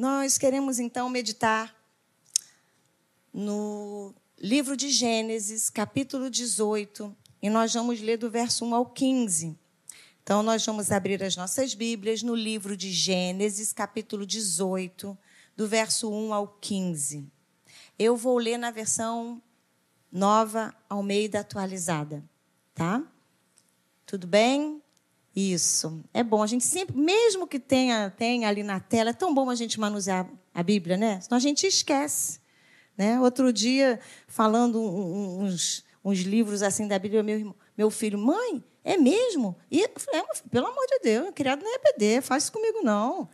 Nós queremos então meditar no livro de Gênesis, capítulo 18, e nós vamos ler do verso 1 ao 15. Então, nós vamos abrir as nossas Bíblias no livro de Gênesis, capítulo 18, do verso 1 ao 15. Eu vou ler na versão nova, Almeida atualizada, tá? Tudo bem? Isso. É bom. A gente sempre, mesmo que tenha, tenha ali na tela, é tão bom a gente manusear a Bíblia, né? Senão a gente esquece. Né? Outro dia, falando uns, uns livros assim da Bíblia, meu, meu filho, mãe, é mesmo? E eu falei, é, pelo amor de Deus, criado na EBD, faz isso comigo não.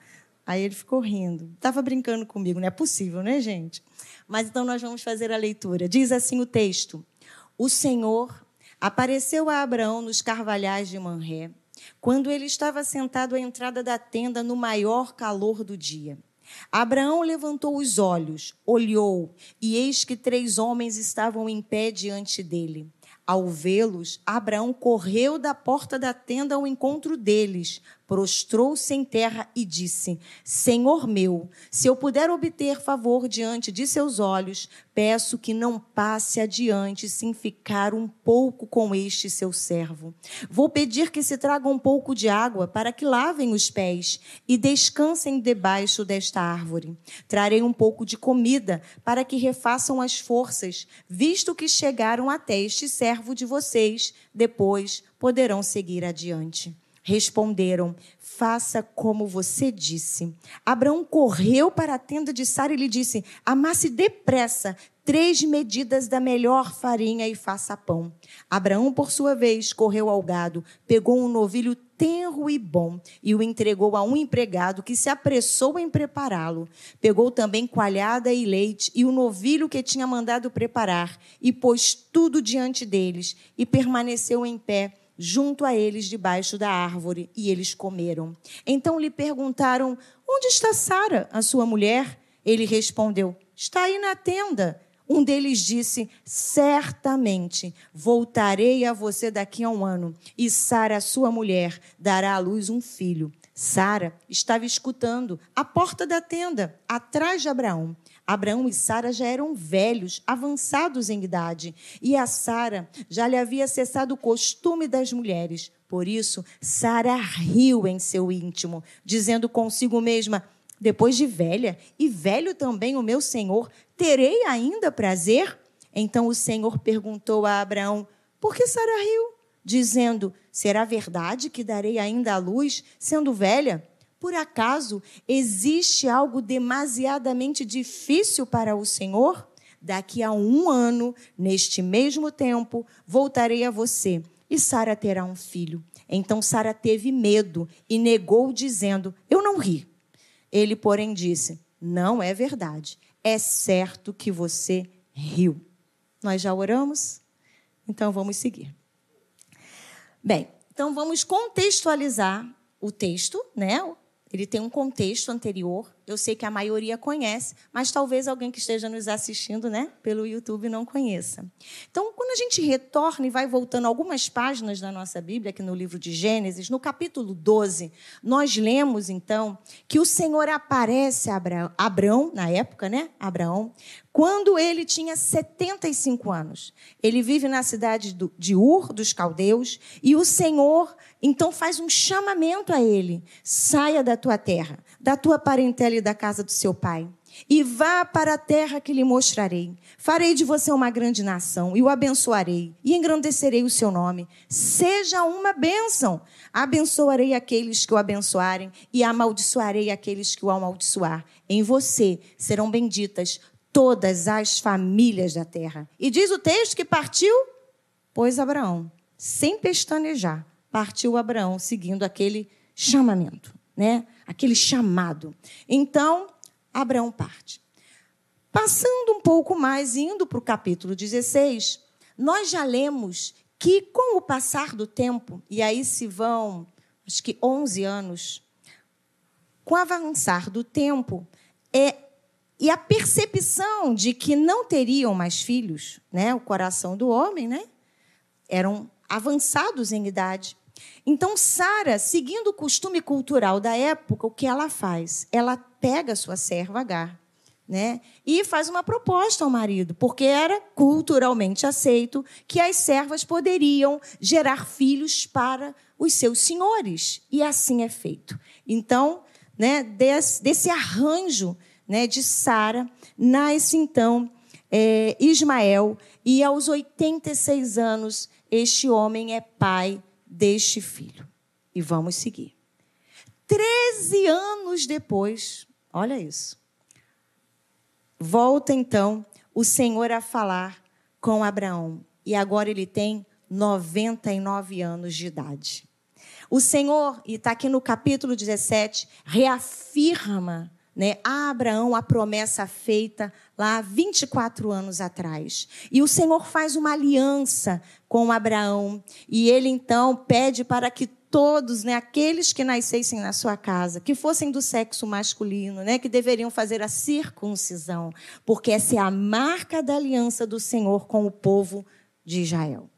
Aí ele ficou rindo. Estava brincando comigo, não é possível, né, gente? Mas então nós vamos fazer a leitura. Diz assim o texto: O Senhor apareceu a Abraão nos carvalhais de Manré, quando ele estava sentado à entrada da tenda no maior calor do dia. Abraão levantou os olhos, olhou, e eis que três homens estavam em pé diante dele. Ao vê-los, Abraão correu da porta da tenda ao encontro deles, prostrou-se em terra e disse: Senhor meu, se eu puder obter favor diante de seus olhos, peço que não passe adiante sem ficar um pouco com este seu servo. Vou pedir que se traga um pouco de água para que lavem os pés e descansem debaixo desta árvore. Trarei um pouco de comida para que refaçam as forças, visto que chegaram até este servo de vocês, depois poderão seguir adiante. Responderam: Faça como você disse. Abraão correu para a tenda de Sara e lhe disse: Amasse depressa três medidas da melhor farinha e faça pão. Abraão, por sua vez, correu ao gado, pegou um novilho tenro e bom e o entregou a um empregado que se apressou em prepará-lo. Pegou também coalhada e leite e o novilho que tinha mandado preparar e pôs tudo diante deles e permaneceu em pé junto a eles debaixo da árvore, e eles comeram. Então lhe perguntaram: Onde está Sara, a sua mulher? Ele respondeu: Está aí na tenda. Um deles disse: Certamente voltarei a você daqui a um ano, e Sara, sua mulher, dará à luz um filho. Sara estava escutando à porta da tenda, atrás de Abraão. Abraão e Sara já eram velhos, avançados em idade, e a Sara já lhe havia cessado o costume das mulheres. Por isso, Sara riu em seu íntimo, dizendo consigo mesma: Depois de velha, e velho também o meu senhor, terei ainda prazer? Então o Senhor perguntou a Abraão: Por que Sara riu? Dizendo: Será verdade que darei ainda a luz, sendo velha? Por acaso existe algo demasiadamente difícil para o Senhor? Daqui a um ano, neste mesmo tempo, voltarei a você e Sara terá um filho. Então Sara teve medo e negou, dizendo: Eu não ri. Ele, porém, disse: Não é verdade. É certo que você riu. Nós já oramos? Então vamos seguir. Bem, então vamos contextualizar o texto, né? Ele tem um contexto anterior. Eu sei que a maioria conhece, mas talvez alguém que esteja nos assistindo, né, pelo YouTube não conheça. Então, quando a gente retorna e vai voltando algumas páginas da nossa Bíblia, aqui no livro de Gênesis, no capítulo 12, nós lemos então que o Senhor aparece a Abraão, na época, né, Abraão, quando ele tinha 75 anos. Ele vive na cidade de Ur, dos caldeus, e o Senhor então faz um chamamento a ele: saia da tua terra, da tua parentela e da casa do seu pai. E vá para a terra que lhe mostrarei. Farei de você uma grande nação, e o abençoarei, e engrandecerei o seu nome. Seja uma bênção. Abençoarei aqueles que o abençoarem, e amaldiçoarei aqueles que o amaldiçoar. Em você serão benditas todas as famílias da terra. E diz o texto que partiu, pois Abraão, sem pestanejar, partiu Abraão seguindo aquele chamamento, né? Aquele chamado. Então, Abraão parte. Passando um pouco mais, indo para o capítulo 16, nós já lemos que, com o passar do tempo, e aí se vão, acho que 11 anos, com o avançar do tempo, é e a percepção de que não teriam mais filhos, né? O coração do homem, né? Eram avançados em idade. Então, Sara, seguindo o costume cultural da época, o que ela faz? Ela pega a sua serva Agar, né? E faz uma proposta ao marido, porque era culturalmente aceito que as servas poderiam gerar filhos para os seus senhores, e assim é feito. Então, né, desse, desse arranjo né, de Sara, nasce então é, Ismael, e aos 86 anos, este homem é pai deste filho. E vamos seguir. Treze anos depois, olha isso. Volta então o Senhor a falar com Abraão. E agora ele tem 99 anos de idade. O Senhor, e está aqui no capítulo 17, reafirma né, a Abraão a promessa feita lá 24 anos atrás. E o Senhor faz uma aliança com Abraão. E ele então pede para que todos, né, aqueles que nascessem na sua casa, que fossem do sexo masculino, né, que deveriam fazer a circuncisão, porque essa é a marca da aliança do Senhor com o povo de Israel.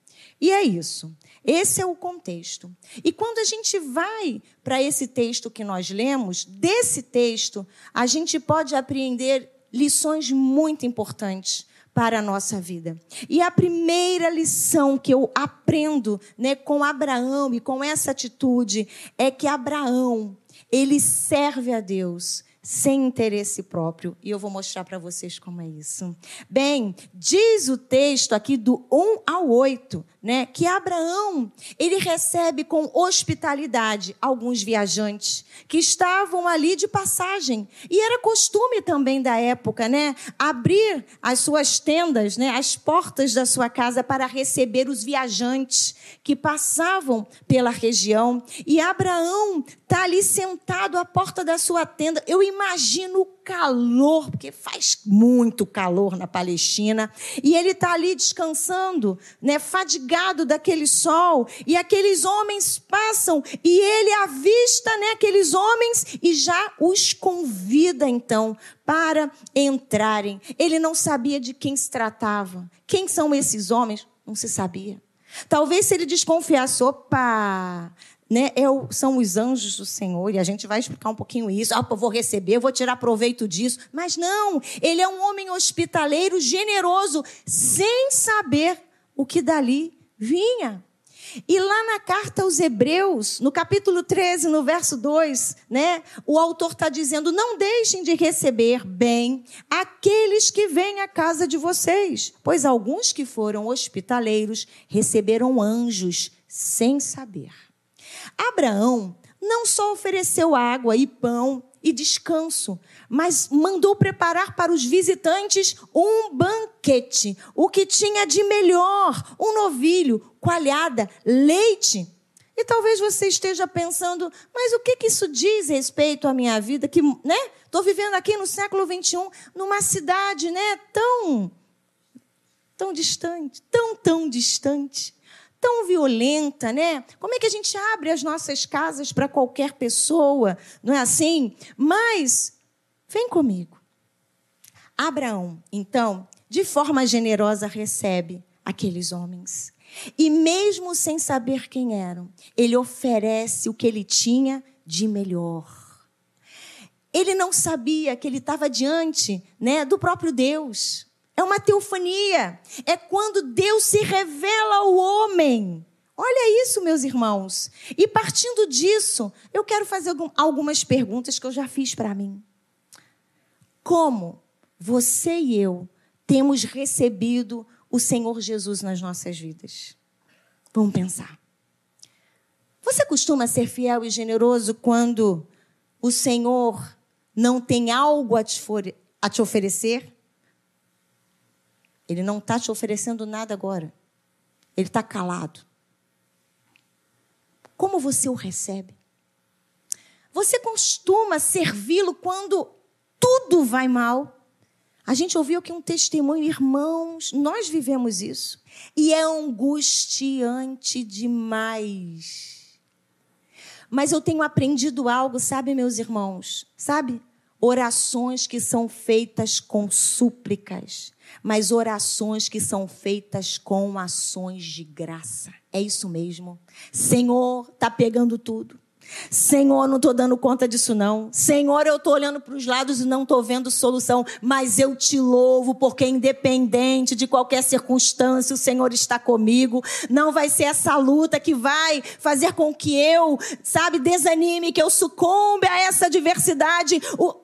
E é isso. Esse é o contexto. E quando a gente vai para esse texto que nós lemos, desse texto, a gente pode apreender lições muito importantes para a nossa vida. E a primeira lição que eu aprendo né, com Abraão e com essa atitude é que Abraão, ele serve a Deus sem interesse próprio. E eu vou mostrar para vocês como é isso. Bem, diz o texto aqui do 1 ao 8, né, que Abraão, ele recebe com hospitalidade alguns viajantes que estavam ali de passagem. E era costume também da época, né, abrir as suas tendas, né, as portas da sua casa para receber os viajantes que passavam pela região. E Abraão está ali sentado à porta da sua tenda. Eu imagino calor, porque faz muito calor na Palestina, e ele está ali descansando, né, fadigado daquele sol, e aqueles homens passam, e ele avista né, aqueles homens e já os convida então para entrarem. Ele não sabia de quem se tratava. Quem são esses homens? Não se sabia. Talvez se ele desconfiasse, opa, né, é o, são os anjos do Senhor, e a gente vai explicar um pouquinho isso. Ah, vou receber, vou tirar proveito disso. Mas não, ele é um homem hospitaleiro, generoso, sem saber o que dali vinha. E lá na carta aos Hebreus, no capítulo 13, no verso 2, né, o autor está dizendo: Não deixem de receber bem aqueles que vêm à casa de vocês, pois alguns que foram hospitaleiros receberam anjos sem saber. Abraão não só ofereceu água e pão e descanso, mas mandou preparar para os visitantes um banquete, o que tinha de melhor, um novilho, coalhada, leite. E talvez você esteja pensando, mas o que, isso diz respeito à minha vida? Que, né? Estou vivendo aqui no século 21, numa cidade, né? Tão, tão distante, tão, tão distante tão violenta, né? Como é que a gente abre as nossas casas para qualquer pessoa? Não é assim? Mas, vem comigo. Abraão, então, de forma generosa, recebe aqueles homens. E mesmo sem saber quem eram, ele oferece o que ele tinha de melhor. Ele não sabia que ele estava diante né, do próprio Deus. É uma teofania. É quando Deus se revela ao homem. Olha isso, meus irmãos. E partindo disso, eu quero fazer algumas perguntas que eu já fiz para mim. Como você e eu temos recebido o Senhor Jesus nas nossas vidas? Vamos pensar. Você costuma ser fiel e generoso quando o Senhor não tem algo a te, a te oferecer? Ele não está te oferecendo nada agora. Ele está calado. Como você o recebe? Você costuma servi-lo quando tudo vai mal? A gente ouviu aqui um testemunho, irmãos, nós vivemos isso. E é angustiante demais. Mas eu tenho aprendido algo, sabe, meus irmãos? Sabe? orações que são feitas com súplicas, mas orações que são feitas com ações de graça. É isso mesmo. Senhor, tá pegando tudo. Senhor, não estou dando conta disso não. Senhor, eu estou olhando para os lados e não estou vendo solução. Mas eu te louvo porque independente de qualquer circunstância, o Senhor está comigo. Não vai ser essa luta que vai fazer com que eu, sabe, desanime, que eu sucumba a essa adversidade.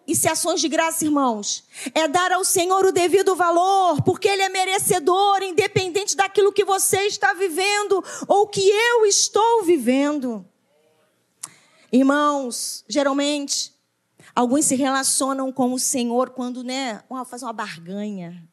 E se ações de graça, irmãos, é dar ao Senhor o devido valor, porque Ele é merecedor, independente daquilo que você está vivendo ou que eu estou vivendo. Irmãos, geralmente, alguns se relacionam com o Senhor quando, né, faz uma barganha.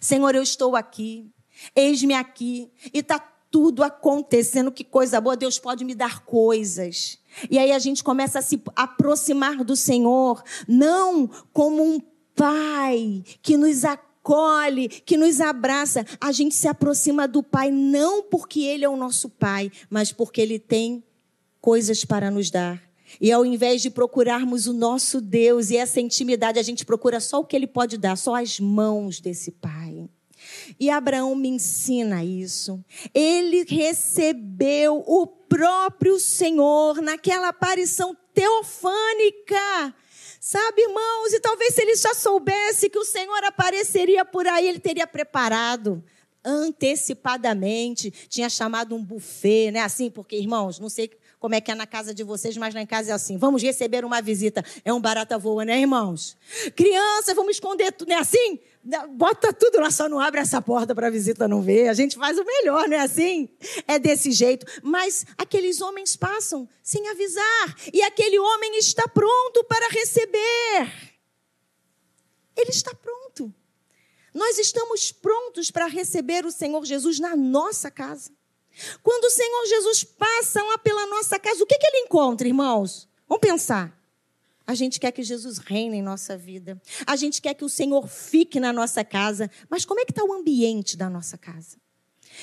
Senhor, eu estou aqui, eis-me aqui, e está tudo acontecendo, que coisa boa, Deus pode me dar coisas. E aí a gente começa a se aproximar do Senhor, não como um pai que nos acolhe, que nos abraça. A gente se aproxima do Pai não porque Ele é o nosso Pai, mas porque Ele tem coisas para nos dar. E ao invés de procurarmos o nosso Deus e essa intimidade, a gente procura só o que Ele pode dar, só as mãos desse Pai. E Abraão me ensina isso. Ele recebeu o próprio Senhor naquela aparição teofânica. Sabe, irmãos, e talvez se ele já soubesse que o Senhor apareceria por aí, ele teria preparado antecipadamente, tinha chamado um buffet, né? Assim, porque, irmãos, não sei como é que é na casa de vocês, mas lá em casa é assim. Vamos receber uma visita. É um barata voa, né, irmãos? Criança, vamos esconder tudo, não é assim? Bota tudo lá, só não abre essa porta para a visita não ver. A gente faz o melhor, não é assim? É desse jeito. Mas aqueles homens passam sem avisar. E aquele homem está pronto para receber. Ele está pronto. Nós estamos prontos para receber o Senhor Jesus na nossa casa. Quando o Senhor Jesus passa lá pela nossa casa, o que, que ele encontra, irmãos? Vamos pensar. A gente quer que Jesus reine em nossa vida. A gente quer que o Senhor fique na nossa casa. Mas como é que está o ambiente da nossa casa?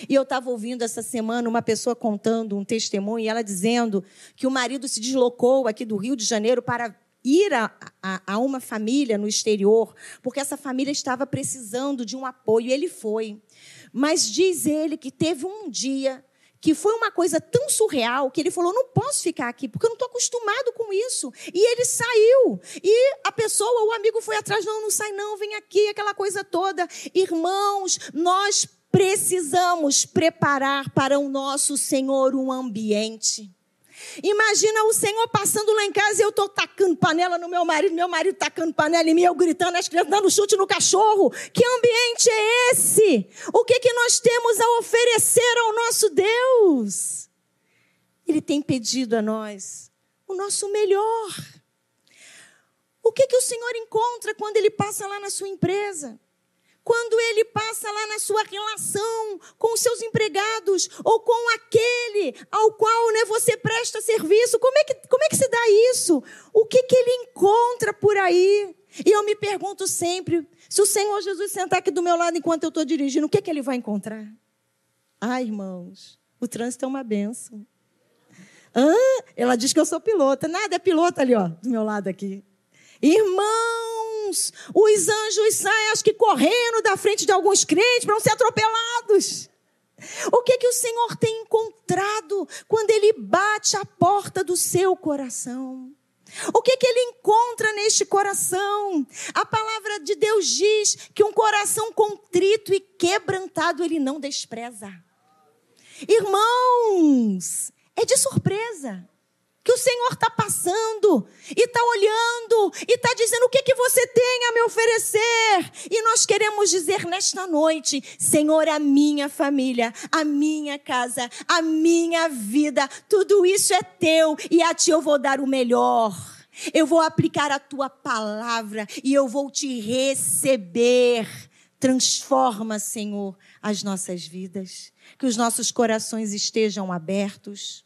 E eu estava ouvindo essa semana uma pessoa contando um testemunho e ela dizendo que o marido se deslocou aqui do Rio de Janeiro para ir a, a, a, uma família no exterior, porque essa família estava precisando de um apoio. Ele foi. Mas diz ele que teve um dia que foi uma coisa tão surreal que ele falou: não posso ficar aqui, porque eu não estou acostumado com isso. E ele saiu. E a pessoa, o amigo foi atrás: não, não sai, não, vem aqui, aquela coisa toda. Irmãos, nós precisamos preparar para o nosso Senhor um ambiente. Imagina o Senhor passando lá em casa e eu estou tacando panela no meu marido, meu marido tacando panela em mim, eu gritando, as crianças dando chute no cachorro. Que ambiente é esse? O que, que nós temos a oferecer ao nosso Deus? Ele tem pedido a nós o nosso melhor. O que, que o Senhor encontra quando ele passa lá na sua empresa? Quando ele passa lá na sua relação com os seus empregados ou com aquele ao qual né, você presta serviço, como é, que, como é que se dá isso? O que, que ele encontra por aí? E eu me pergunto sempre: se o Senhor Jesus sentar aqui do meu lado enquanto eu estou dirigindo, o que, que ele vai encontrar? Ah, irmãos, o trânsito é uma benção. Ah, ela diz que eu sou pilota. Nada, é pilota ali, ó, do meu lado aqui. Irmãos, os anjos saem, acho que correndo da frente de alguns crentes para não ser atropelados. O que que o Senhor tem encontrado quando ele bate a porta do seu coração? O que que ele encontra neste coração? A palavra de Deus diz que um coração contrito e quebrantado ele não despreza. Irmãos, é de surpresa que o Senhor está passando e está olhando e está dizendo o que, que você tem a me oferecer. E nós queremos dizer nesta noite: Senhor, a minha família, a minha casa, a minha vida, tudo isso é teu e a ti eu vou dar o melhor. Eu vou aplicar a tua palavra e eu vou te receber. Transforma, Senhor, as nossas vidas. Que os nossos corações estejam abertos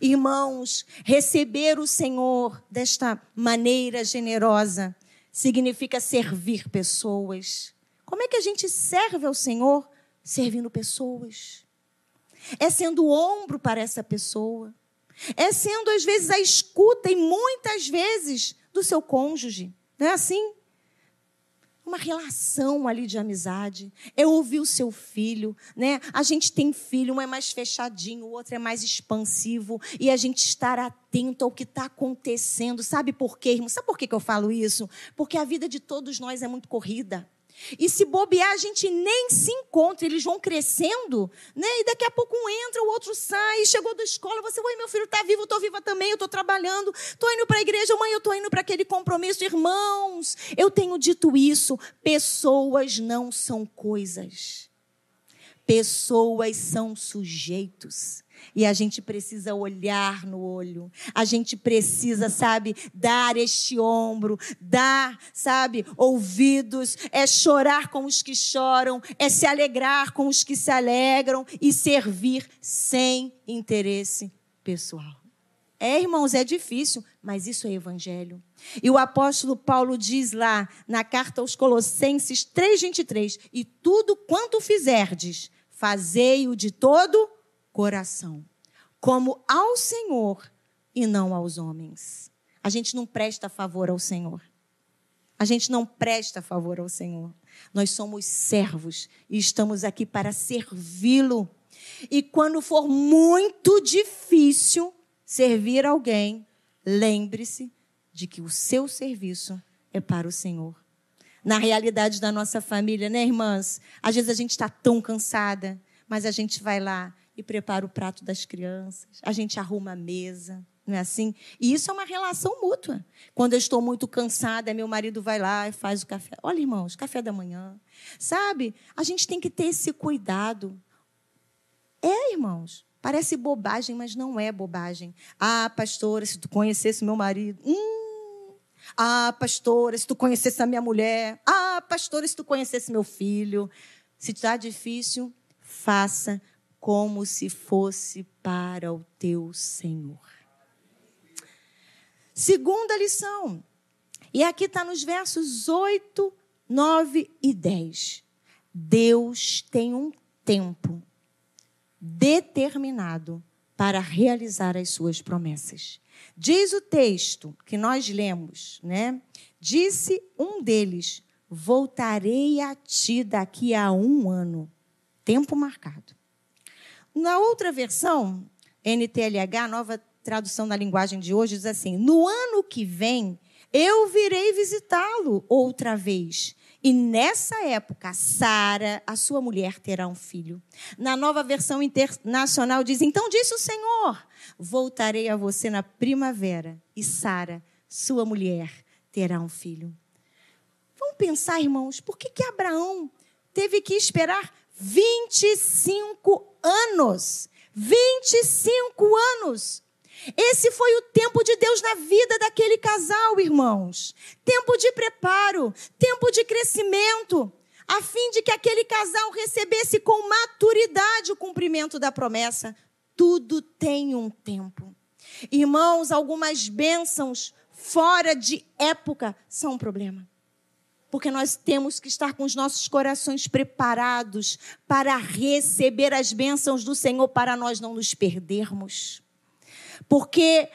Irmãos, receber o Senhor desta maneira generosa significa servir pessoas. Como é que a gente serve ao Senhor? Servindo pessoas. É sendo o ombro para essa pessoa. É sendo, às vezes, a escuta e muitas vezes do seu cônjuge, Não é assim? Uma relação ali de amizade. Eu ouvi o seu filho, né? A gente tem filho, um é mais fechadinho, o outro é mais expansivo, e a gente estar atento ao que está acontecendo. Sabe por quê, irmão? Sabe por que eu falo isso? Porque a vida de todos nós é muito corrida. E se bobear, a gente nem se encontra, eles vão crescendo, né? E daqui a pouco um entra, o outro sai, chegou da escola, você, oi, meu filho está vivo, eu estou viva também, eu estou trabalhando, estou indo para a igreja, mãe, eu estou indo para aquele compromisso. Irmãos, eu tenho dito isso, pessoas não são coisas. Pessoas são sujeitos. E a gente precisa olhar no olho. A gente precisa, sabe, dar este ombro, dar, sabe, ouvidos, é chorar com os que choram, é se alegrar com os que se alegram e servir sem interesse pessoal. É, irmãos, é difícil, mas isso é evangelho. E o apóstolo Paulo diz lá na carta aos Colossenses 3:23, e tudo quanto fizerdes, fazei-o de todo coração, como ao Senhor e não aos homens. A gente não presta favor ao Senhor. A gente não presta favor ao Senhor. Nós somos servos e estamos aqui para servi-lo. E quando for muito difícil servir alguém, lembre-se de que o seu serviço é para o Senhor. Na realidade da nossa família, né, irmãs? Às vezes a gente está tão cansada, mas a gente vai lá e prepara o prato das crianças, a gente arruma a mesa, não é assim? E isso é uma relação mútua. Quando eu estou muito cansada, meu marido vai lá e faz o café. Olha, irmãos, café da manhã. Sabe? A gente tem que ter esse cuidado. É, irmãos. Parece bobagem, mas não é bobagem. Ah, pastora, se tu conhecesse meu marido. Hum. Ah, pastora, se tu conhecesse a minha mulher. Ah, pastora, se tu conhecesse meu filho. Se está difícil, faça como se fosse para o teu Senhor. Segunda lição, e aqui está nos versos 8, 9 e 10. Deus tem um tempo determinado para realizar as suas promessas. Diz o texto que nós lemos, né? Disse um deles: Voltarei a ti daqui a um ano, tempo marcado. Na outra versão, NTLH, nova tradução na linguagem de hoje, diz assim: No ano que vem, eu virei visitá-lo outra vez. E nessa época, Sara, a sua mulher, terá um filho. Na nova versão internacional diz: Então disse o Senhor: Voltarei a você na primavera, e Sara, sua mulher, terá um filho. Vamos pensar, irmãos, por que, que Abraão teve que esperar 25 anos. 25 anos. Esse foi o tempo de Deus na vida daquele casal, irmãos. Tempo de preparo, tempo de crescimento, a fim de que aquele casal recebesse com maturidade o cumprimento da promessa. Tudo tem um tempo. Irmãos, algumas bênçãos fora de época são um problema porque nós temos que estar com os nossos corações preparados para receber as bênçãos do Senhor, para nós não nos perdermos. Porque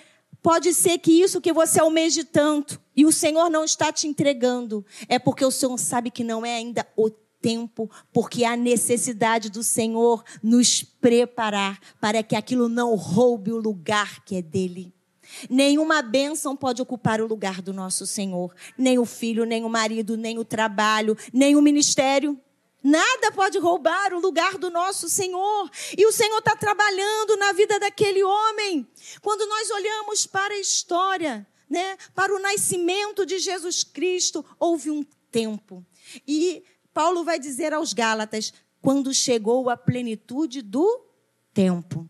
pode ser que isso que você almeje tanto e o Senhor não está te entregando, é porque o Senhor sabe que não é ainda o tempo, porque há necessidade do Senhor nos preparar para que aquilo não roube o lugar que é dele. Nenhuma bênção pode ocupar o lugar do nosso Senhor. Nem o filho, nem o marido, nem o trabalho, nem o ministério. Nada pode roubar o lugar do nosso Senhor. E o Senhor está trabalhando na vida daquele homem. Quando nós olhamos para a história, né, para o nascimento de Jesus Cristo, houve um tempo. E Paulo vai dizer aos Gálatas: quando chegou a plenitude do tempo,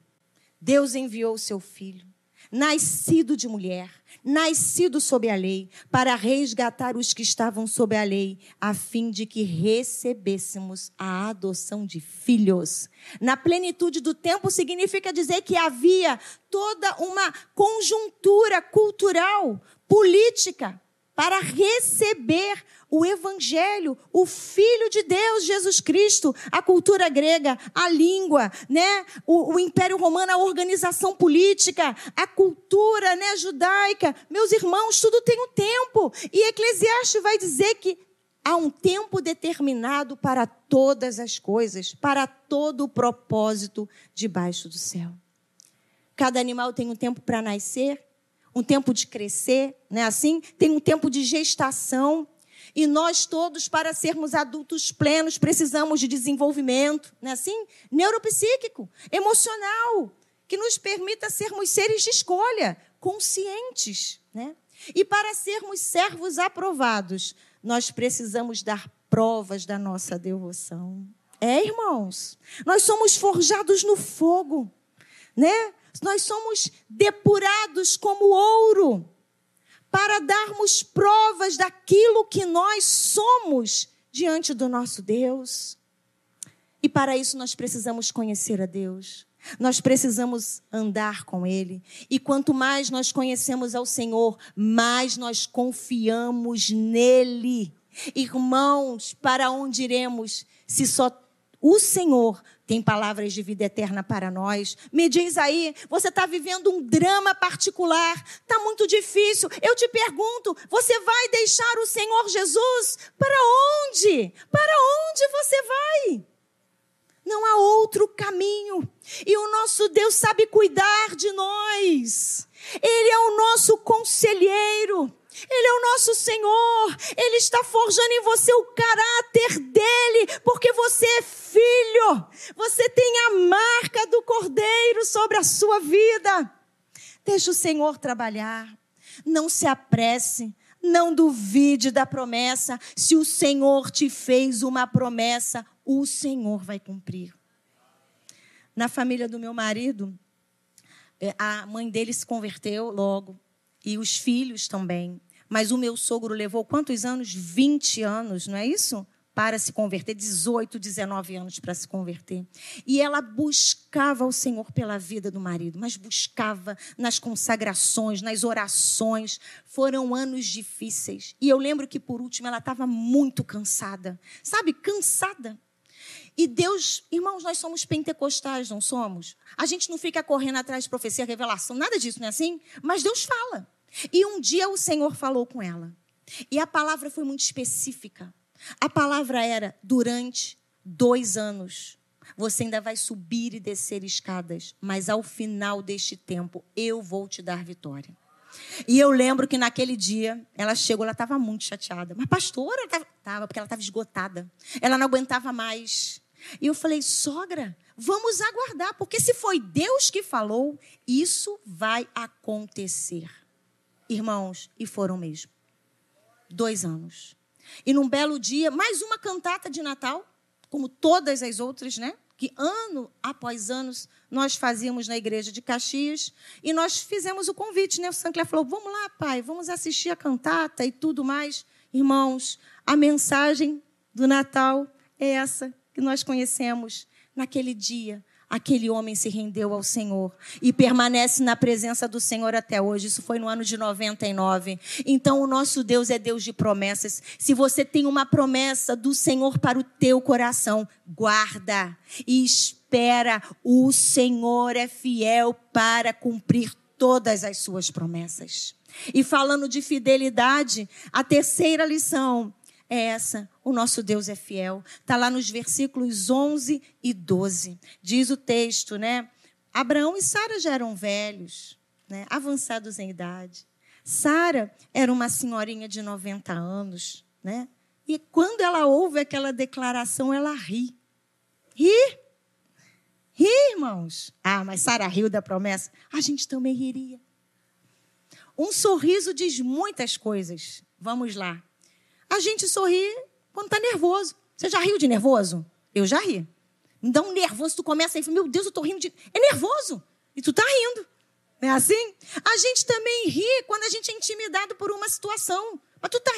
Deus enviou o seu filho nascido de mulher, nascido sob a lei, para resgatar os que estavam sob a lei, a fim de que recebêssemos a adoção de filhos. Na plenitude do tempo significa dizer que havia toda uma conjuntura cultural, política, para receber o Evangelho, o Filho de Deus, Jesus Cristo, a cultura grega, a língua, né? o, o Império Romano, a organização política, a cultura né, judaica. Meus irmãos, tudo tem um tempo. E Eclesiastes vai dizer que há um tempo determinado para todas as coisas, para todo o propósito debaixo do céu. Cada animal tem um tempo para nascer, um tempo de crescer, né? Assim, tem um tempo de gestação. E nós todos, para sermos adultos plenos, precisamos de desenvolvimento, né? Assim, neuropsíquico, emocional, que nos permita sermos seres de escolha, conscientes, né? E para sermos servos aprovados, nós precisamos dar provas da nossa devoção. É, irmãos, nós somos forjados no fogo, né? Nós somos depurados como ouro para darmos provas daquilo que nós somos diante do nosso Deus. E para isso nós precisamos conhecer a Deus. Nós precisamos andar com Ele. E quanto mais nós conhecemos ao Senhor, mais nós confiamos nele. Irmãos, para onde iremos se só o Senhor tem palavras de vida eterna para nós. Me diz aí, você está vivendo um drama particular, está muito difícil. Eu te pergunto, você vai deixar o Senhor Jesus? Para onde? Para onde você vai? Não há outro caminho. E o nosso Deus sabe cuidar de nós. Ele é o nosso conselheiro. Ele é o nosso Senhor. Ele está forjando em você o caráter dele, porque você é filho. Você tem a marca do Cordeiro sobre a sua vida. Deixa o Senhor trabalhar. Não se apresse. Não duvide da promessa. Se o Senhor te fez uma promessa, o Senhor vai cumprir. Na família do meu marido, eh, a mãe dele se converteu logo e os filhos também. Mas o meu sogro levou quantos anos? 20 anos, não é isso? Para se converter, 18, 19 anos para se converter. E ela buscava o Senhor pela vida do marido, mas buscava nas consagrações, nas orações. Foram anos difíceis. E eu lembro que, por último, ela estava muito cansada. Sabe, cansada. E Deus, irmãos, nós somos pentecostais, não somos? A gente não fica correndo atrás de profecia, revelação, nada disso, não é assim? Mas Deus fala. E um dia o Senhor falou com ela. E a palavra foi muito específica. A palavra era: durante dois anos, você ainda vai subir e descer escadas, mas ao final deste tempo eu vou te dar vitória. E eu lembro que naquele dia ela chegou, ela estava muito chateada. Mas, pastora, estava, porque ela estava esgotada. Ela não aguentava mais. E eu falei, sogra, vamos aguardar, porque se foi Deus que falou, isso vai acontecer irmãos, e foram mesmo. Dois anos. E num belo dia, mais uma cantata de Natal, como todas as outras, né? Que ano após anos nós fazíamos na igreja de Caxias. E nós fizemos o convite, né? O Sancler falou: vamos lá, pai, vamos assistir a cantata e tudo mais. Irmãos, a mensagem do Natal é essa que nós conhecemos naquele dia aquele homem se rendeu ao Senhor e permanece na presença do Senhor até hoje. Isso foi no ano de 99. Então, o nosso Deus é Deus de promessas. Se você tem uma promessa do Senhor para o teu coração, guarda e espera. O Senhor é fiel para cumprir todas as suas promessas. E falando de fidelidade, a terceira lição é essa. O nosso Deus é fiel. Está lá nos versículos 11 e 12. Diz o texto, né? Abraão e Sara já eram velhos, né? avançados em idade. Sara era uma senhorinha de 90 anos, né? E quando ela ouve aquela declaração, ela ri. Ri. Ri, irmãos. Ah, mas Sara riu da promessa. A gente também riria. Um sorriso diz muitas coisas. Vamos lá. A gente sorri quando está nervoso. Você já riu de nervoso? Eu já ri. Dá um nervoso, tu começa a rir, meu Deus, eu estou rindo de. É nervoso. E tu está rindo. Não é assim? A gente também ri quando a gente é intimidado por uma situação. Mas tu tá.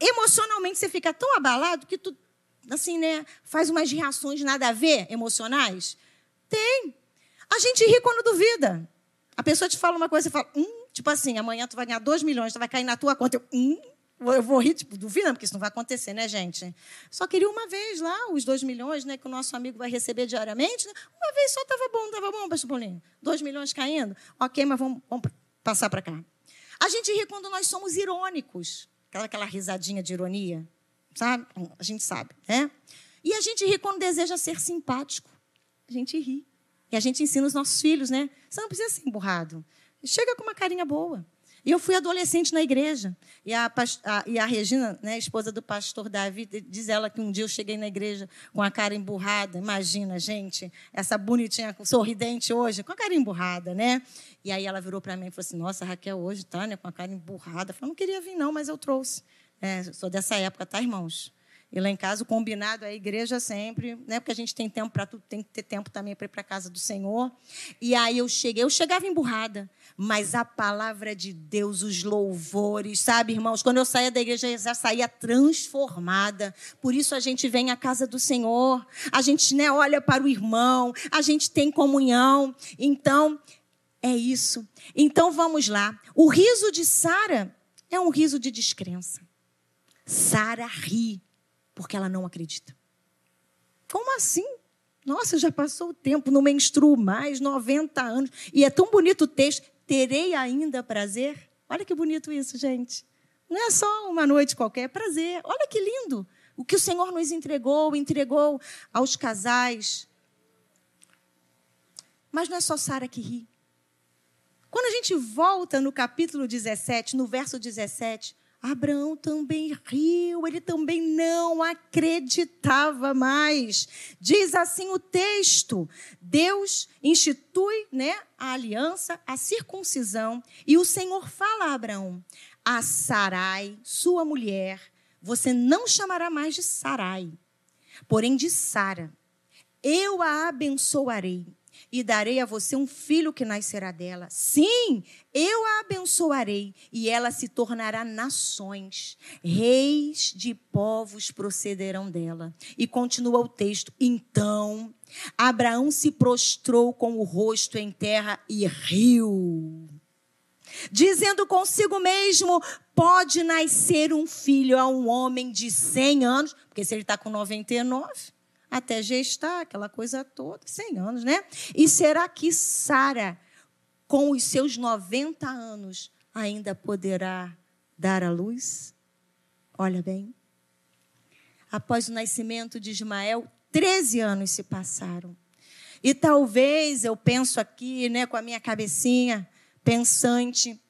Emocionalmente você fica tão abalado que tu, assim, né, faz umas reações nada a ver emocionais. Tem. A gente ri quando duvida. A pessoa te fala uma coisa, você fala, hum, tipo assim, amanhã tu vai ganhar 2 milhões, tu vai cair na tua conta. Eu, hum, Eu vou rir, tipo, duvidando, porque isso não vai acontecer, né, gente? Só queria uma vez lá, os dois milhões, né, que o nosso amigo vai receber diariamente. Né? Uma vez só estava bom, estava bom, pastor Paulinho. Dois milhões caindo. Ok, mas vamos, vamos passar para cá. A gente ri quando nós somos irônicos. Aquela, aquela risadinha de ironia, sabe? A gente sabe, né? E a gente ri quando deseja ser simpático. A gente ri. E a gente ensina os nossos filhos, né? Você não precisa ser emburrado. Chega com uma carinha boa. E eu fui adolescente na igreja. E a, a, e a Regina, né, esposa do pastor Davi, diz ela que um dia eu cheguei na igreja com a cara emburrada. Imagina, gente, essa bonitinha, sorridente hoje, com a cara emburrada, né? E aí ela virou para mim e falou assim: Nossa, Raquel hoje tá né, com a cara emburrada. Eu falei: Não queria vir, não, mas eu trouxe. É, sou dessa época, tá, irmãos? E lá em casa, o combinado é a igreja sempre, né? Porque a gente tem tempo para tudo, tem que ter tempo também para ir para a casa do Senhor. E aí eu cheguei, eu chegava emburrada, mas a palavra de Deus, os louvores, sabe, irmãos? Quando eu saía da igreja, eu já saía transformada. Por isso a gente vem à casa do Senhor, a gente né, olha para o irmão, a gente tem comunhão. Então, é isso. Então vamos lá. O riso de Sara é um riso de descrença. Sara ri porque ela não acredita. Como assim? Nossa, já passou o tempo, não menstruo mais, 90 anos. E é tão bonito o texto, terei ainda prazer? Olha que bonito isso, gente. Não é só uma noite qualquer, é prazer. Olha que lindo. O que o Senhor nos entregou, entregou aos casais. Mas não é só Sara que ri. Quando a gente volta no capítulo 17, no verso 17, Abraão também riu, ele também não acreditava mais. Diz assim o texto: Deus institui né, a aliança, a circuncisão, e o Senhor fala a Abraão: A Sarai, sua mulher, você não chamará mais de Sarai, porém de Sara. Eu a abençoarei e darei a você um filho que nascerá dela. Sim, eu a abençoarei e ela se tornará nações. Reis de povos procederão dela. E continua o texto. Então, Abraão se prostrou com o rosto em terra e riu. Dizendo consigo mesmo: pode nascer um filho a um homem de 100 anos, porque se ele está com 99, até gestar, aquela coisa toda, 100 anos, né? E será que Sara, com os seus 90 anos, ainda poderá dar à luz? Olha bem. Após o nascimento de Ismael, 13 anos se passaram. E talvez eu penso aqui, né, com a minha cabecinha pensante,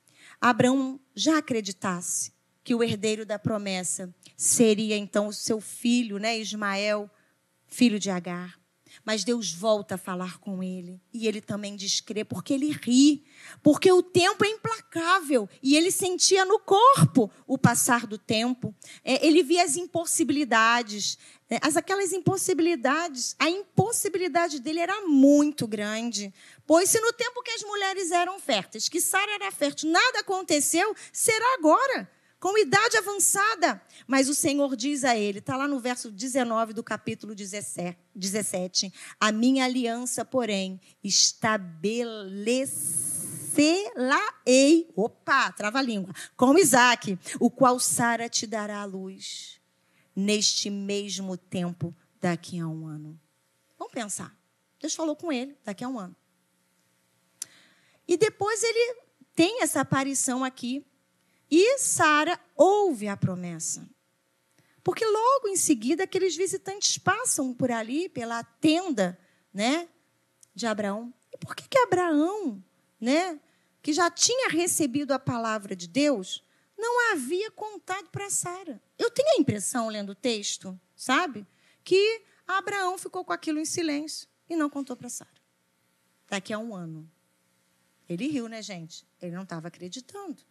Abraão já acreditasse que o herdeiro da promessa seria então o seu filho, né, Ismael, filho de Agar. Mas Deus volta a falar com ele. E ele também descrê, porque ele ri. Porque o tempo é implacável. E ele sentia no corpo o passar do tempo. É, ele via as impossibilidades. É, as, aquelas impossibilidades. A impossibilidade dele era muito grande. Pois se no tempo que as mulheres eram férteis, que Sara era fértil, nada aconteceu, será agora com idade avançada. Mas o Senhor diz a ele, está lá no verso 19 do capítulo 17: A minha aliança, porém, estabelecerá-ei, opa, trava a língua, com Isaac, o qual Sara te dará a luz neste mesmo tempo, daqui a um ano. Vamos pensar. Deus falou com ele daqui a um ano. E depois ele tem essa aparição aqui e Sara ouve a promessa. Porque logo em seguida aqueles visitantes passam por ali pela tenda, né, de Abraão. E por que que Abraão, né, que já tinha recebido a palavra de Deus, não havia contado para Sara? Eu tenho a impressão lendo o texto, sabe, que Abraão ficou com aquilo em silêncio e não contou para Sara. Daqui a um ano. Ele riu, né, gente? Ele não estava acreditando.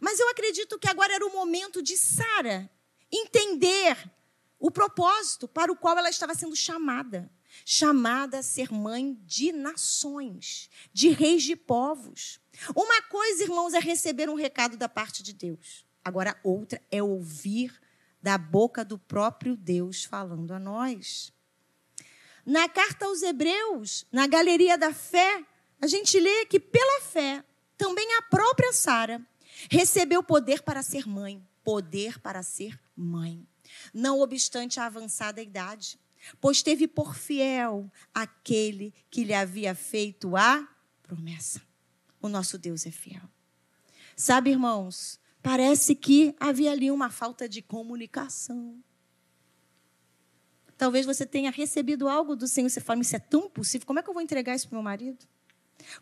Mas eu acredito que agora era o momento de Sara entender o propósito para o qual ela estava sendo chamada chamada a ser mãe de nações, de reis de povos. Uma coisa, irmãos, é receber um recado da parte de Deus. Agora, outra é ouvir da boca do próprio Deus falando a nós. Na carta aos Hebreus, na galeria da fé, a gente lê que pela fé, também a própria Sara recebeu poder para ser mãe, poder para ser mãe, não obstante a avançada idade, pois teve por fiel aquele que lhe havia feito a promessa. O nosso Deus é fiel. Sabe, irmãos, parece que havia ali uma falta de comunicação. Talvez você tenha recebido algo do Senhor e você fala, isso é tão possível, como é que eu vou entregar isso para o meu marido?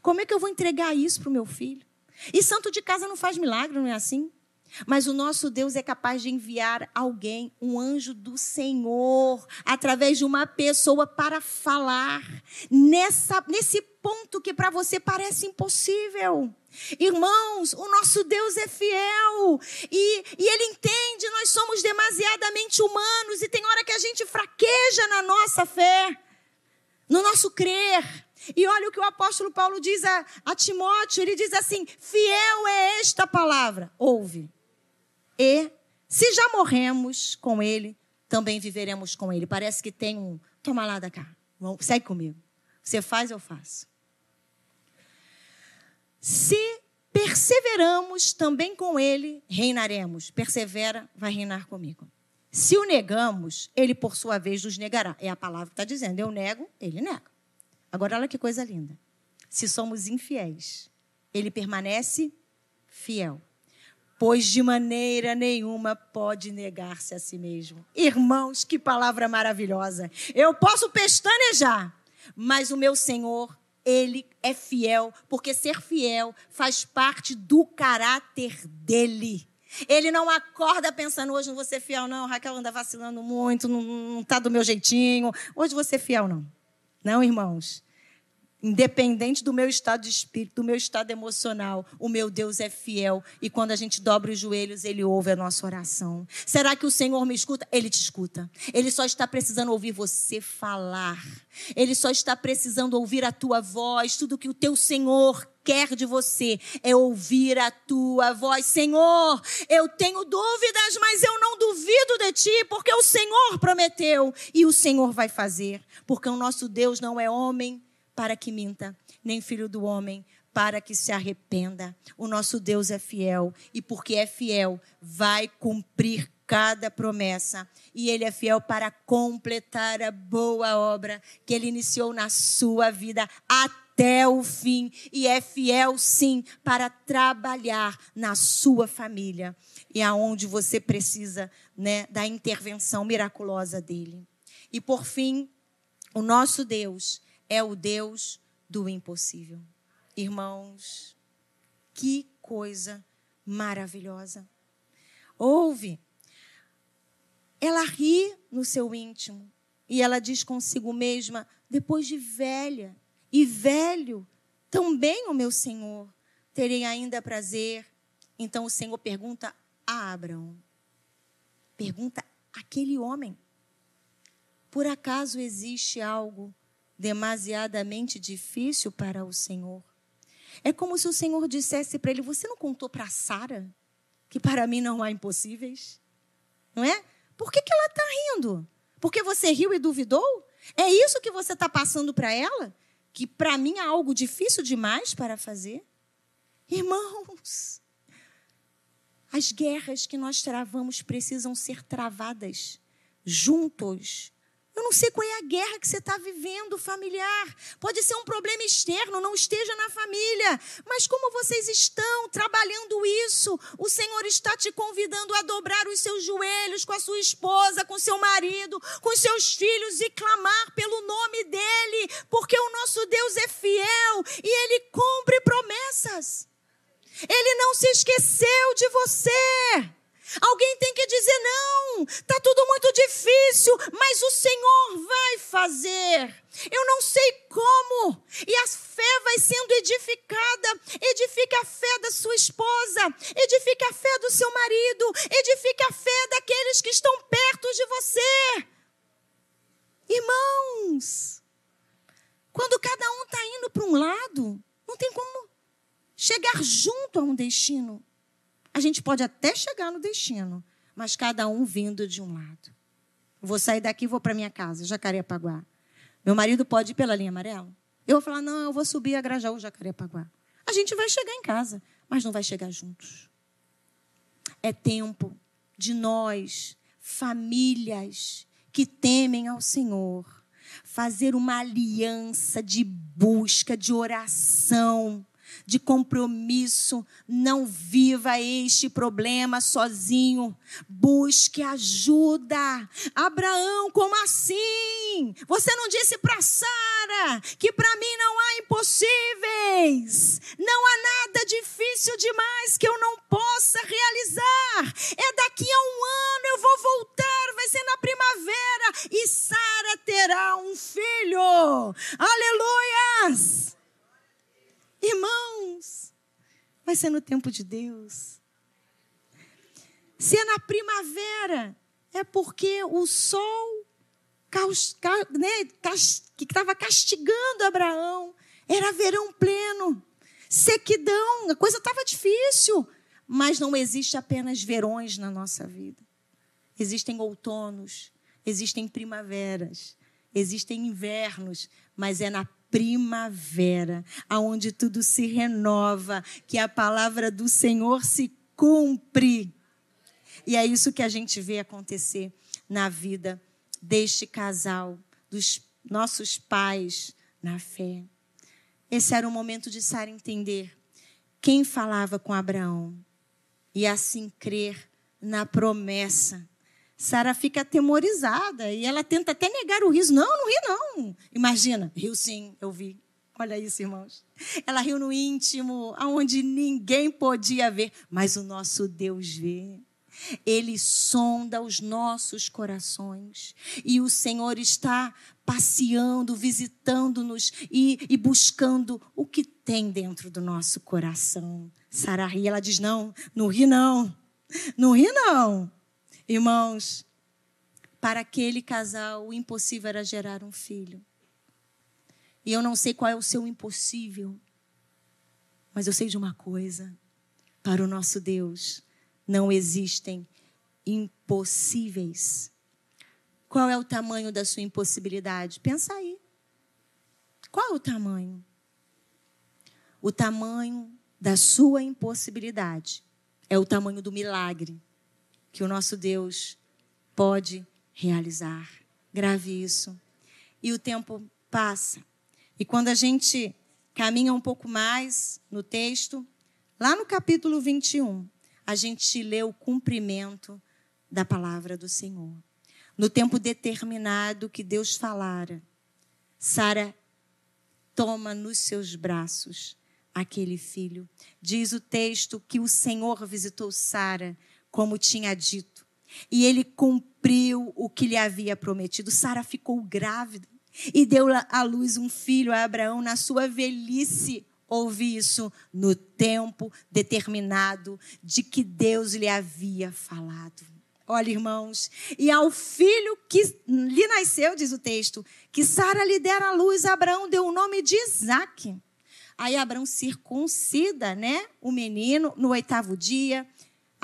Como é que eu vou entregar isso para o meu filho? E santo de casa não faz milagre, não é assim? Mas o nosso Deus é capaz de enviar alguém, um anjo do Senhor, através de uma pessoa para falar nessa, nesse ponto que para você parece impossível. Irmãos, o nosso Deus é fiel e, e Ele entende, nós somos demasiadamente humanos e tem hora que a gente fraqueja na nossa fé, no nosso crer. E olha o que o apóstolo Paulo diz a, a Timóteo: ele diz assim: fiel é esta palavra, ouve. E se já morremos com ele, também viveremos com ele. Parece que tem um. Toma lá da cá. Segue comigo. Você faz, eu faço. Se perseveramos também com ele, reinaremos. Persevera, vai reinar comigo. Se o negamos, ele por sua vez nos negará. É a palavra que está dizendo. Eu nego, ele nega. Agora, olha que coisa linda. Se somos infiéis, ele permanece fiel pois de maneira nenhuma pode negar-se a si mesmo. Irmãos, que palavra maravilhosa. Eu posso pestanejar, mas o meu Senhor, ele é fiel, porque ser fiel faz parte do caráter dele. Ele não acorda pensando, hoje não vou ser fiel, não. Raquel anda vacilando muito, não está do meu jeitinho. Hoje vou ser fiel, não. Não, irmãos. Independente do meu estado de espírito, do meu estado emocional, o meu Deus é fiel. E quando a gente dobra os joelhos, Ele ouve a nossa oração. Será que o Senhor me escuta? Ele te escuta. Ele só está precisando ouvir você falar. Ele só está precisando ouvir a tua voz. Tudo que o teu Senhor quer de você é ouvir a tua voz. Senhor, eu tenho dúvidas, mas eu não duvido de ti, porque o Senhor prometeu e o Senhor vai fazer. Porque o nosso Deus não é homem para que minta, nem filho do homem para que se arrependa. O nosso Deus é fiel e porque é fiel, vai cumprir cada promessa. E ele é fiel para completar a boa obra que ele iniciou na sua vida até o fim e é fiel sim para trabalhar na sua família e aonde você precisa, né, da intervenção miraculosa dele. E por fim, o nosso Deus é o Deus do impossível. Irmãos, que coisa maravilhosa. Ouve. Ela ri no seu íntimo e ela diz consigo mesma: depois de velha e velho, também o meu Senhor terei ainda prazer. Então o Senhor pergunta a Abraão: pergunta aquele homem: por acaso existe algo demasiadamente difícil para o Senhor. É como se o Senhor dissesse para ele: Você não contou para Sara que para mim não há impossíveis? Não é? Por que, que ela está rindo? Porque você riu e duvidou? É isso que você está passando para ela? Que para mim há algo difícil demais para fazer? Irmãos, as guerras que nós travamos precisam ser travadas juntos eu não sei qual é a guerra que você está vivendo familiar. Pode ser um problema externo, não esteja na família. Mas como vocês estão trabalhando isso? O Senhor está te convidando a dobrar os seus joelhos com a sua esposa, com seu marido, com seus filhos e clamar pelo nome dEle, porque o nosso Deus é fiel e Ele cumpre promessas. Ele não se esqueceu de você. Alguém tem que dizer: não, está tudo muito difícil, mas o Senhor vai fazer. Eu não sei como. E a fé vai sendo edificada. Edifica a fé da sua esposa, edifica a fé do seu marido, edifica a fé daqueles que estão perto de você. Irmãos, quando cada um está indo para um lado, não tem como chegar junto a um destino. A gente pode até chegar no destino, mas cada um vindo de um lado. Vou sair daqui vou para minha casa, Jacarepaguá. Meu marido pode ir pela linha amarela? Eu vou falar, não, eu vou subir a Grajaú, Jacarepaguá. A gente vai chegar em casa, mas não vai chegar juntos. É tempo de nós, famílias que temem ao Senhor, fazer uma aliança de busca, de oração, de compromisso. Não viva este problema sozinho. Busque ajuda. Abraão, como assim? Você não disse para Sara que para mim não há impossíveis. Não há nada difícil demais que eu não possa realizar. É daqui a um ano eu vou voltar, vai ser na primavera e Sara terá um filho. Aleluias! Irmãos, vai ser no tempo de Deus. Se é na primavera, é porque o sol né, que estava castigando Abraão era verão pleno, sequidão, a coisa estava difícil. Mas não existe apenas verões na nossa vida. Existem outonos, existem primaveras, existem invernos, mas é na primavera, aonde tudo se renova, que a palavra do Senhor se cumpre. E é isso que a gente vê acontecer na vida deste casal, dos nossos pais na fé. Esse era o momento de Sara entender quem falava com Abraão e assim crer na promessa Sara fica atemorizada e ela tenta até negar o riso. Não, não ri não. Imagina, riu sim, eu vi. Olha isso, irmãos. Ela riu no íntimo, aonde ninguém podia ver, mas o nosso Deus vê. Ele sonda os nossos corações. E o Senhor está passeando, visitando-nos e, e, buscando o que tem dentro do nosso coração. Sara ri, ela diz: Não, não ri não. Não ri não. Irmãos, para aquele casal, o impossível era gerar um filho. E eu não sei qual é o seu impossível, mas eu sei de uma coisa: para o nosso Deus não existem impossíveis. Qual é o tamanho da sua impossibilidade? Pensa aí. Qual é o tamanho? O tamanho da sua impossibilidade é o tamanho do milagre que o nosso Deus pode realizar. Grave isso. E o tempo passa. E quando a gente caminha um pouco mais no texto, lá no capítulo 21, a gente lê o cumprimento da palavra do Senhor. No tempo determinado que Deus falara, Sara toma nos seus braços aquele filho. Diz o texto que o Senhor visitou Sara como tinha dito. E ele cumpriu o que lhe havia prometido. Sara ficou grávida e deu à luz um filho a Abraão na sua velhice. Ouvi isso no tempo determinado de que Deus lhe havia falado. Olha, irmãos, e ao filho que lhe nasceu, diz o texto, que Sara lhe dera à luz, Abraão deu o nome de Isaac. Aí Abraão circuncida, né, o menino no oitavo dia,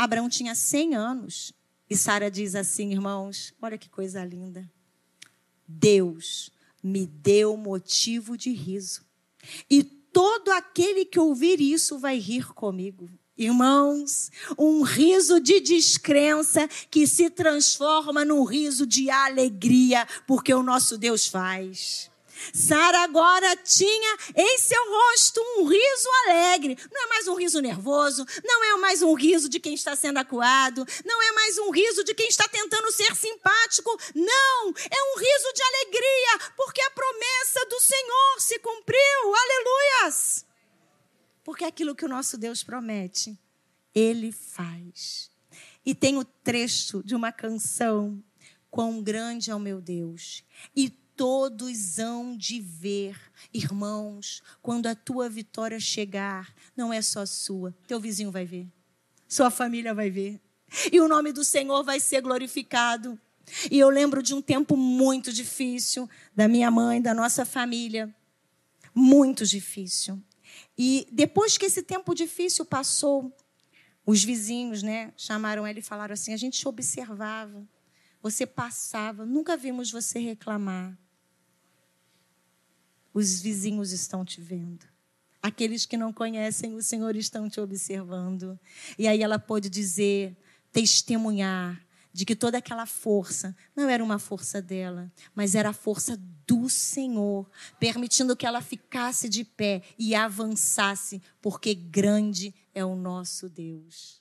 Abraão tinha 100 anos. E Sara diz assim, irmãos, olha que coisa linda. Deus me deu motivo de riso. E todo aquele que ouvir isso vai rir comigo. Irmãos, um riso de descrença que se transforma num riso de alegria, porque o nosso Deus faz. Sara agora tinha em seu rosto um riso alegre. Não é mais um riso nervoso, não é mais um riso de quem está sendo acuado, não é mais um riso de quem está tentando ser simpático. Não, é um riso de alegria, porque a promessa do Senhor se cumpriu. Aleluias! Porque aquilo que o nosso Deus promete, ele faz. E tem o trecho de uma canção, Quão grande é o meu Deus, e todos hão de ver. Irmãos, quando a tua vitória chegar, não é só sua, teu vizinho vai ver, sua família vai ver, e o nome do Senhor vai ser glorificado. E eu lembro de um tempo muito difícil da minha mãe, da nossa família, muito difícil. E depois que esse tempo difícil passou, os vizinhos, né, chamaram ela e falaram assim: a gente observava, você passava, nunca vimos você reclamar. Os vizinhos estão te vendo. Aqueles que não conhecem o Senhor estão te observando. E aí ela pôde dizer testemunhar de que toda aquela força não era uma força dela, mas era a força do Senhor, permitindo que ela ficasse de pé e avançasse, porque grande é o nosso Deus.